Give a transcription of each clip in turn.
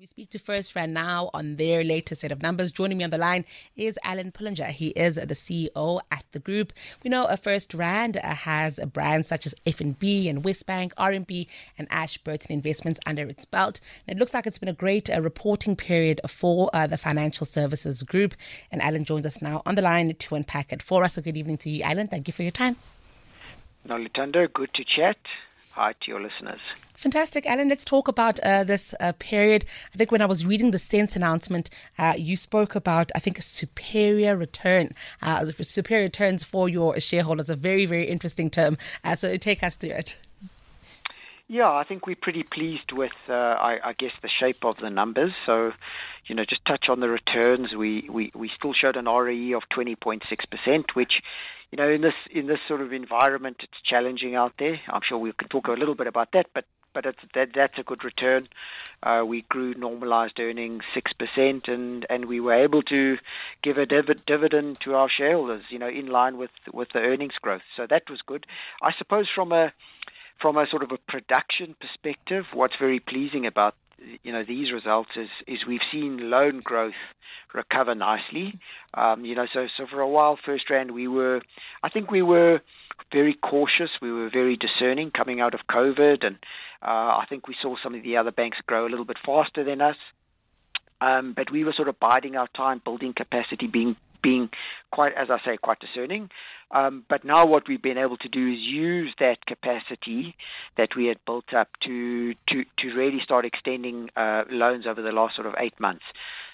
We speak to FirstRand now on their latest set of numbers. Joining me on the line is Alan Pullinger. He is the CEO at the group. We know a FirstRand has brands such as FNB and WesBank, RMB, and Ashburton Investments under its belt. And it looks like it's been a great uh, reporting period for uh, the financial services group. And Alan joins us now on the line to unpack it for us. A good evening to you, Alan. Thank you for your time. Noluthando, good to chat. Hi to your listeners. Fantastic, Alan. Let's talk about uh, this uh, period. I think when I was reading the SENS announcement, uh, you spoke about, I think, a superior return, uh, superior returns for your shareholders. A very, very interesting term. Uh, so take us through it. Yeah, I think we're pretty pleased with, uh, I, I, guess, the shape of the numbers. So, you know, just touch on the returns. We we, we still showed an ROE of 20.6%, which you know, in this in this sort of environment, it's challenging out there. I'm sure we can talk a little bit about that, but but that that's a good return. Uh, we grew normalized earnings six percent, and and we were able to give a div- dividend to our shareholders, you know, in line with with the earnings growth. So that was good. I suppose from a from a sort of a production perspective, what's very pleasing about you know these results is is we've seen loan growth recover nicely. Um, you know, so so for a while, FirstRand, we were, I think we were very cautious. We were very discerning coming out of COVID, and uh, I think we saw some of the other banks grow a little bit faster than us. Um, but we were sort of biding our time, building capacity, being being quite, as I say, quite discerning. Um, but now what we've been able to do is use that capacity that we had built up to to to really start extending uh, loans over the last sort of eight months.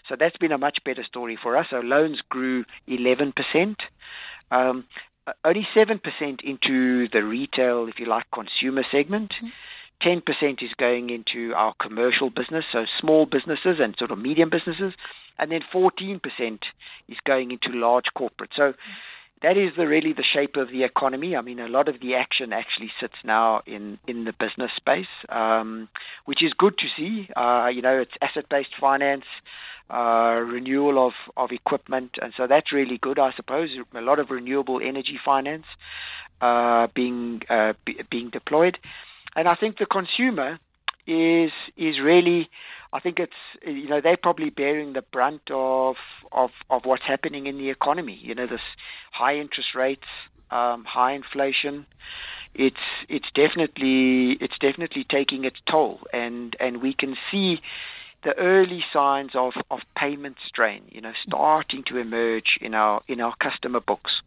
So that's been a much better story for us. So loans grew 11%. Um, only 7% into the retail, if you like, consumer segment. Mm-hmm. 10% is going into our commercial business, so small businesses and sort of medium businesses. And then 14% is going into large corporate. So that is the, really the shape of the economy. I mean, a lot of the action actually sits now in, in the business space, um, which is good to see. Uh, you know, it's asset based finance uh, renewal of, of equipment, and so that's really good, I suppose. A lot of renewable energy finance uh, being uh, b- being deployed, and I think the consumer is is really, I think it's you know they're probably bearing the brunt of of of what's happening in the economy. You know, this high interest rates, um, high inflation. It's it's definitely it's definitely taking its toll, and and we can see the early signs of, of payment strain, you know, starting to emerge in our in our customer books.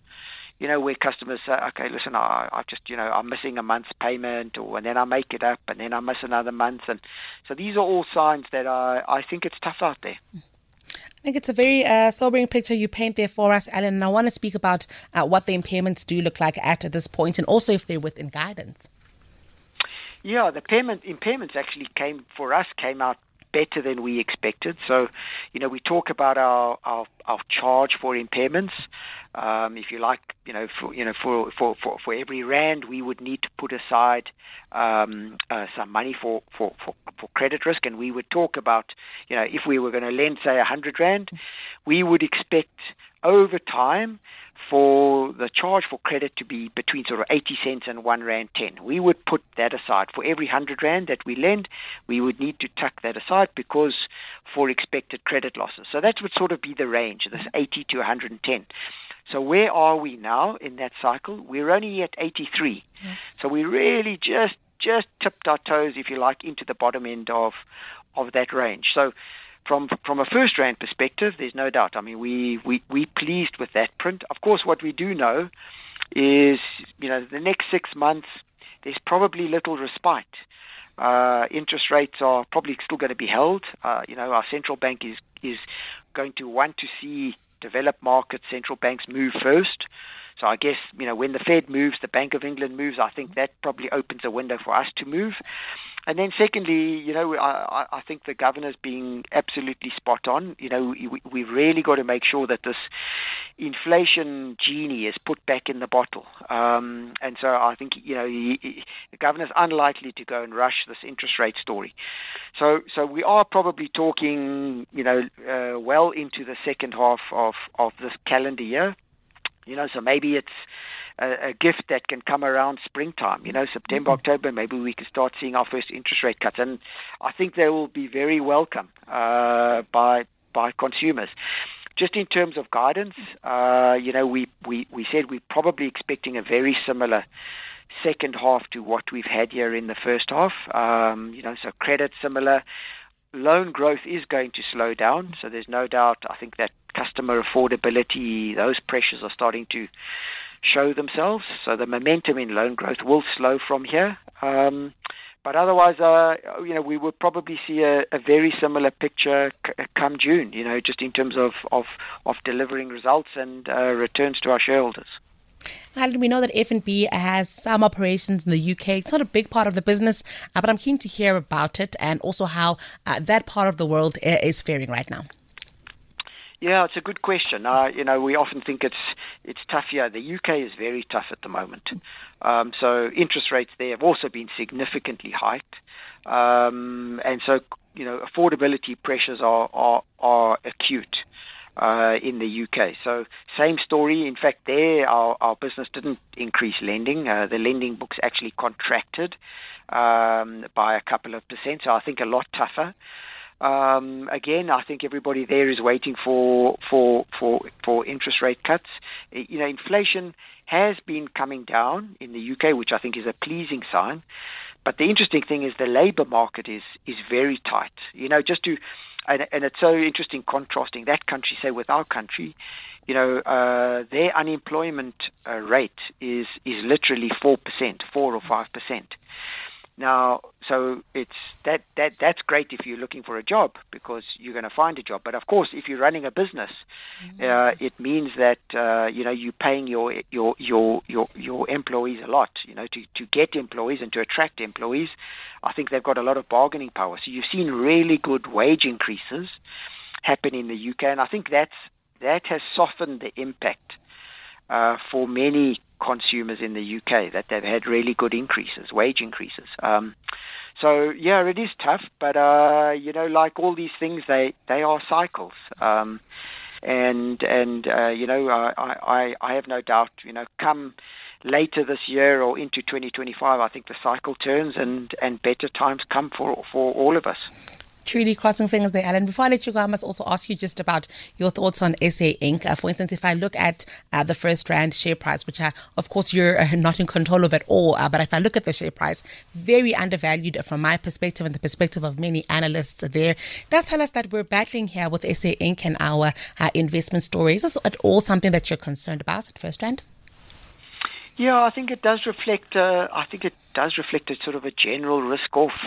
You know, where customers say, okay, listen, I, I just, you know, I'm missing a month's payment, or and then I make it up, and then I miss another month, and so these are all signs that I, I think it's tough out there. I think it's a very uh, sobering picture you paint there for us, Alan. And I want to speak about uh, what the impairments do look like at this point, and also if they're within guidance. Yeah, the payment impairments actually came for us came out better than we expected. So, you know, we talk about our, our, our charge for impairments. Um, if you like, you know, for you know, for, for, for, for every rand, we would need to put aside um, uh, some money for, for, for, for credit risk, and we would talk about, you know, if we were going to lend, say, a hundred rand, we would expect over time for the charge for credit to be between sort of 80 cents and 1 Rand 10. We would put that aside. For every 100 Rand that we lend, we would need to tuck that aside because for expected credit losses. So that would sort of be the range, this 80 to 110. So where are we now in that cycle? We're only at 83. Yeah. So we really just just tipped our toes, if you like, into the bottom end of of that range. So from from a FirstRand perspective, there's no doubt. I mean, we we we pleased with that print. Of course, what we do know is, you know, the next six months there's probably little respite. Uh, interest rates are probably still going to be held. Uh, you know, our central bank is is going to want to see developed market central banks move first. So I guess you know when the Fed moves, the Bank of England moves. I think that probably opens a window for us to move. And then secondly, you know, I, I think the governor's being absolutely spot on. You know, we, we've really got to make sure that this inflation genie is put back in the bottle. Um, and so I think, you know, he, he, the governor's unlikely to go and rush this interest rate story. So, so we are probably talking, you know, uh, well into the second half of, of this calendar year. You know, so maybe it's a, a gift that can come around springtime. You know, September, mm-hmm. October, maybe we can start seeing our first interest rate cuts, and I think they will be very welcome uh, by by consumers. Just in terms of guidance, uh, you know, we, we, we said we're probably expecting a very similar second half to what we've had here in the first half. Um, you know, so credit similar. Loan growth is going to slow down, so there's no doubt. I think that customer affordability, those pressures are starting to show themselves. So the momentum in loan growth will slow from here. Um, but otherwise, uh, you know, we will probably see a, a very similar picture c- come June. You know, just in terms of of, of delivering results and uh, returns to our shareholders. Alan, we know that FNB has some operations in the UK. It's not a big part of the business, uh, but I'm keen to hear about it and also how uh, that part of the world uh, is faring right now. Yeah, it's a good question. Uh, you know, we often think it's it's tough here. The UK is very tough at the moment. Um, so interest rates there have also been significantly hiked, um, and so you know affordability pressures are are, are acute. Uh, in the UK. So same story. In fact, there our, our business didn't increase lending. Uh, the lending books actually contracted um, by a couple of percent. So I think a lot tougher. Um, again, I think everybody there is waiting for for for for interest rate cuts. You know, inflation has been coming down in the UK, which I think is a pleasing sign. But the interesting thing is the labour market is is very tight. You know, just to and, and it's so interesting contrasting that country, say, with our country. You know, uh, their unemployment uh, rate is is literally four percent, four or five percent. Now, so it's that that that's great if you're looking for a job because you're going to find a job. But of course, if you're running a business, mm-hmm. uh, it means that uh, you know you're paying your your your your your employees a lot. You know, to to get employees and to attract employees, I think they've got a lot of bargaining power. So you've seen really good wage increases happen in the UK, and I think that's that has softened the impact uh, for many consumers in the UK that they've had really good increases, wage increases. Um, so yeah, it is tough, but uh, you know, like all these things, they they are cycles. Um, and and uh, you know, I, I I have no doubt, you know, come later this year or into 2025, I think the cycle turns and and better times come for for all of us truly crossing fingers there, Alan. Before I let you go, I must also ask you just about your thoughts on SA Inc. Uh, for instance, if I look at uh, the FirstRand share price, which I, of course you're uh, not in control of at all, uh, but if I look at the share price, very undervalued from my perspective and the perspective of many analysts there, does tell us that we're battling here with SA Inc. and our uh, investment stories. Is this at all something that you're concerned about at FirstRand? Yeah, I think it does reflect. Uh, I think it does reflect a sort of a general risk off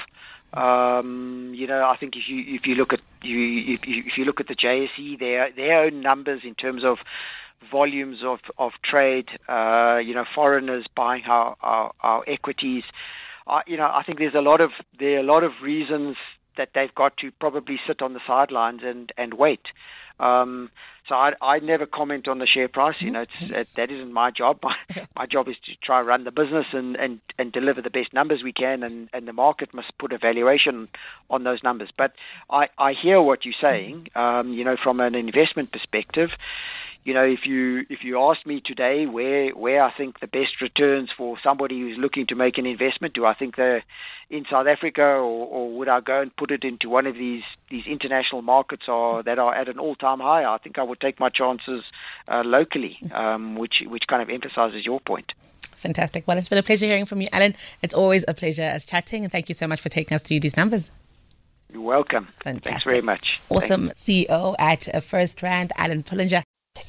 um, you know, I think if you if you look at you if you, if you look at the JSE, their their own numbers in terms of volumes of of trade, uh, you know, foreigners buying our our, our equities, uh, you know, I think there's a lot of there are a lot of reasons that they've got to probably sit on the sidelines and and wait. Um, so I, I never comment on the share price. You know, it's, it, that isn't my job. My, my job is to try and run the business and, and, and deliver the best numbers we can, and, and the market must put a valuation on those numbers. But I, I hear what you're saying. Um, you know, from an investment perspective, you know, if you if you ask me today where where I think the best returns for somebody who's looking to make an investment, do I think they're in South Africa, or, or would I go and put it into one of these these international markets or that are at an all time high? I think I would take my chances uh, locally, um, which which kind of emphasizes your point. Fantastic. Well, it's been a pleasure hearing from you, Alan. It's always a pleasure as chatting, and thank you so much for taking us through these numbers. You're welcome. Fantastic. Thanks very much. Awesome. CEO at First FirstRand, Alan Pullinger.